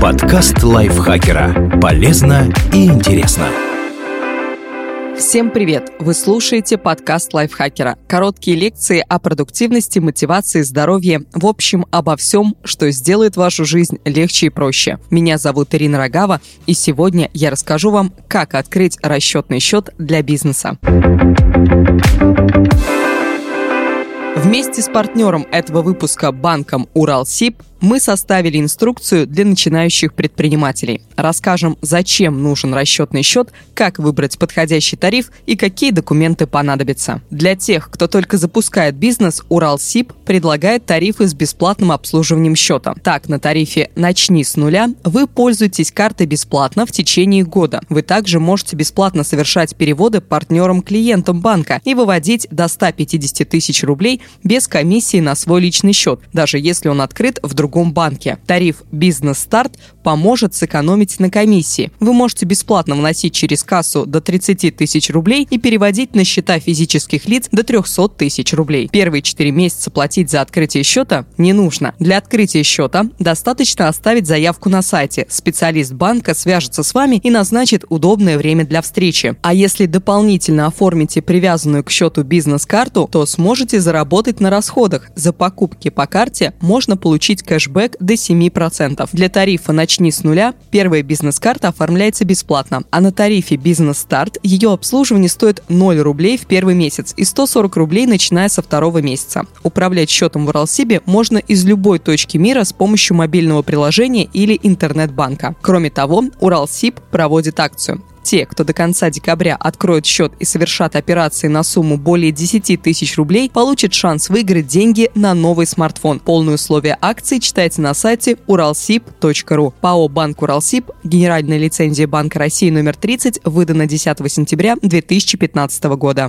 Подкаст лайфхакера. Полезно и интересно. Всем привет! Вы слушаете подкаст лайфхакера. Короткие лекции о продуктивности, мотивации, здоровье. В общем, обо всем, что сделает вашу жизнь легче и проще. Меня зовут Ирина Рогава, и сегодня я расскажу вам, как открыть расчетный счет для бизнеса. Вместе с партнером этого выпуска банком Уралсиб мы составили инструкцию для начинающих предпринимателей. Расскажем, зачем нужен расчетный счет, как выбрать подходящий тариф и какие документы понадобятся. Для тех, кто только запускает бизнес, Уралсиб предлагает тарифы с бесплатным обслуживанием счета. Так, на тарифе «Начни с нуля» вы пользуетесь картой бесплатно в течение года. Вы также можете бесплатно совершать переводы партнерам-клиентам банка и выводить до 150 тысяч рублей без комиссии на свой личный счет, даже если он открыт в другом другом банке. Тариф «Бизнес Старт» поможет сэкономить на комиссии. Вы можете бесплатно вносить через кассу до 30 тысяч рублей и переводить на счета физических лиц до 300 тысяч рублей. Первые 4 месяца платить за открытие счета не нужно. Для открытия счета достаточно оставить заявку на сайте. Специалист банка свяжется с вами и назначит удобное время для встречи. А если дополнительно оформите привязанную к счету бизнес-карту, то сможете заработать на расходах. За покупки по карте можно получить кэшбэк до 7%. Для тарифа «Начни с нуля» первая бизнес-карта оформляется бесплатно, а на тарифе «Бизнес Старт» ее обслуживание стоит 0 рублей в первый месяц и 140 рублей, начиная со второго месяца. Управлять счетом в Уралсибе можно из любой точки мира с помощью мобильного приложения или интернет-банка. Кроме того, Уралсиб проводит акцию те, кто до конца декабря откроет счет и совершат операции на сумму более 10 тысяч рублей, получат шанс выиграть деньги на новый смартфон. Полные условия акции читайте на сайте уралсиб.ру. ПАО «Банк Уралсиб», генеральная лицензия Банка России номер 30, выдана 10 сентября 2015 года.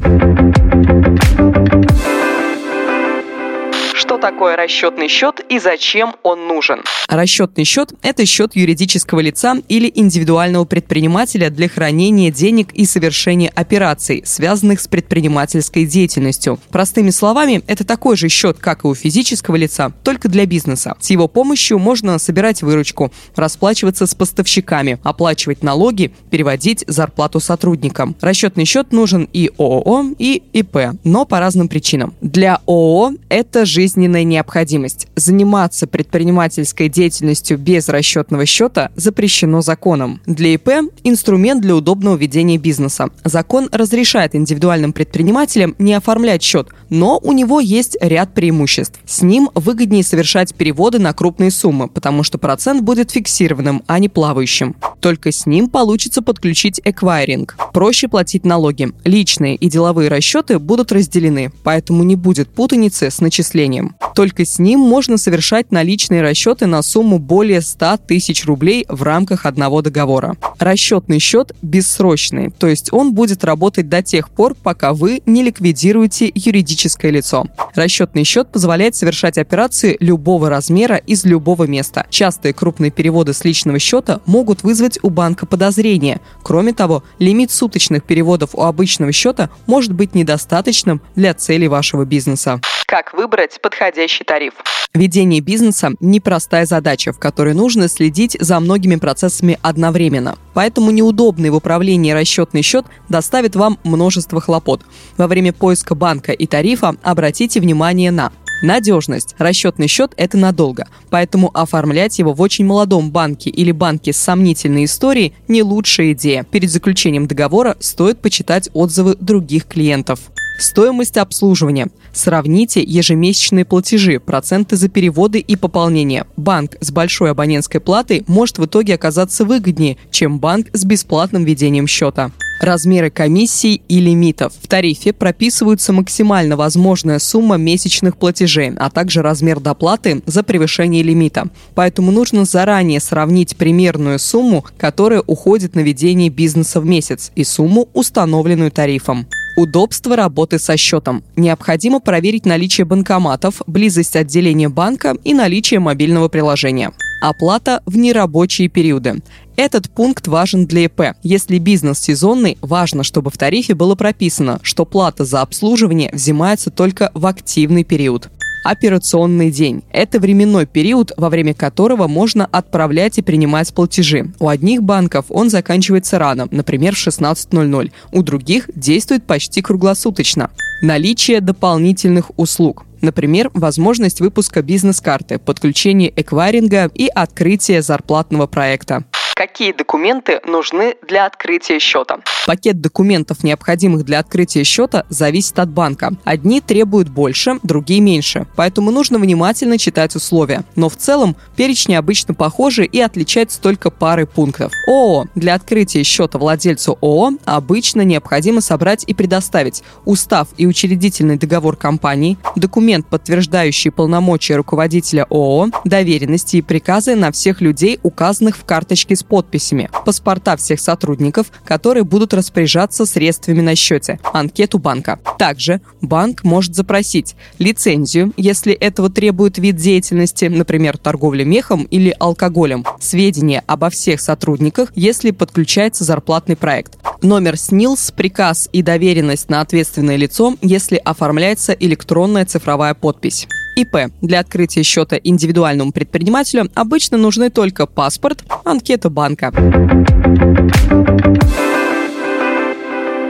Что такое расчетный счет и зачем он нужен? Расчетный счет – это счет юридического лица или индивидуального предпринимателя для хранения денег и совершения операций, связанных с предпринимательской деятельностью. Простыми словами, это такой же счет, как и у физического лица, только для бизнеса. С его помощью можно собирать выручку, расплачиваться с поставщиками, оплачивать налоги, переводить зарплату сотрудникам. Расчетный счет нужен и ООО, и ИП, но по разным причинам. Для ООО это жизнь жизненная необходимость. Заниматься предпринимательской деятельностью без расчетного счета запрещено законом. Для ИП – инструмент для удобного ведения бизнеса. Закон разрешает индивидуальным предпринимателям не оформлять счет, но у него есть ряд преимуществ. С ним выгоднее совершать переводы на крупные суммы, потому что процент будет фиксированным, а не плавающим. Только с ним получится подключить эквайринг. Проще платить налоги. Личные и деловые расчеты будут разделены, поэтому не будет путаницы с начислением. Только с ним можно совершать наличные расчеты на сумму более 100 тысяч рублей в рамках одного договора. Расчетный счет бессрочный, то есть он будет работать до тех пор, пока вы не ликвидируете юридическое лицо. Расчетный счет позволяет совершать операции любого размера из любого места. Частые крупные переводы с личного счета могут вызвать у банка подозрения. Кроме того, лимит суточных переводов у обычного счета может быть недостаточным для целей вашего бизнеса. Как выбрать подходящий тариф? Ведение бизнеса – непростая задача, в которой нужно следить за многими процессами одновременно. Поэтому неудобный в управлении расчетный счет доставит вам множество хлопот. Во время поиска банка и тарифа обратите внимание на Надежность. Расчетный счет – это надолго, поэтому оформлять его в очень молодом банке или банке с сомнительной историей – не лучшая идея. Перед заключением договора стоит почитать отзывы других клиентов. Стоимость обслуживания. Сравните ежемесячные платежи, проценты за переводы и пополнение. Банк с большой абонентской платой может в итоге оказаться выгоднее, чем банк с бесплатным ведением счета. Размеры комиссий и лимитов. В тарифе прописываются максимально возможная сумма месячных платежей, а также размер доплаты за превышение лимита. Поэтому нужно заранее сравнить примерную сумму, которая уходит на ведение бизнеса в месяц, и сумму, установленную тарифом. Удобство работы со счетом. Необходимо проверить наличие банкоматов, близость отделения банка и наличие мобильного приложения. Оплата в нерабочие периоды. Этот пункт важен для ИП. Если бизнес сезонный, важно, чтобы в тарифе было прописано, что плата за обслуживание взимается только в активный период. Операционный день – это временной период, во время которого можно отправлять и принимать платежи. У одних банков он заканчивается рано, например, в 16.00. У других действует почти круглосуточно. Наличие дополнительных услуг. Например, возможность выпуска бизнес-карты, подключение эквайринга и открытие зарплатного проекта. Какие документы нужны для открытия счета? Пакет документов, необходимых для открытия счета, зависит от банка. Одни требуют больше, другие меньше. Поэтому нужно внимательно читать условия. Но в целом перечни обычно похожи и отличаются только парой пунктов. ООО. Для открытия счета владельцу ООО обычно необходимо собрать и предоставить устав и учредительный договор компании, документ, подтверждающий полномочия руководителя ООО, доверенности и приказы на всех людей, указанных в карточке с подписями, паспорта всех сотрудников, которые будут распоряжаться средствами на счете, анкету банка. Также банк может запросить лицензию, если этого требует вид деятельности, например, торговля мехом или алкоголем, сведения обо всех сотрудниках, если подключается зарплатный проект, номер СНИЛС, приказ и доверенность на ответственное лицо, если оформляется электронная цифровая подпись. ИП. Для открытия счета индивидуальному предпринимателю обычно нужны только паспорт, анкета банка.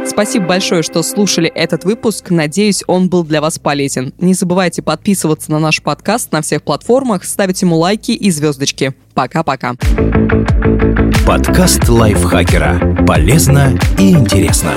Спасибо большое, что слушали этот выпуск. Надеюсь, он был для вас полезен. Не забывайте подписываться на наш подкаст на всех платформах, ставить ему лайки и звездочки. Пока-пока. Подкаст лайфхакера. Полезно и интересно.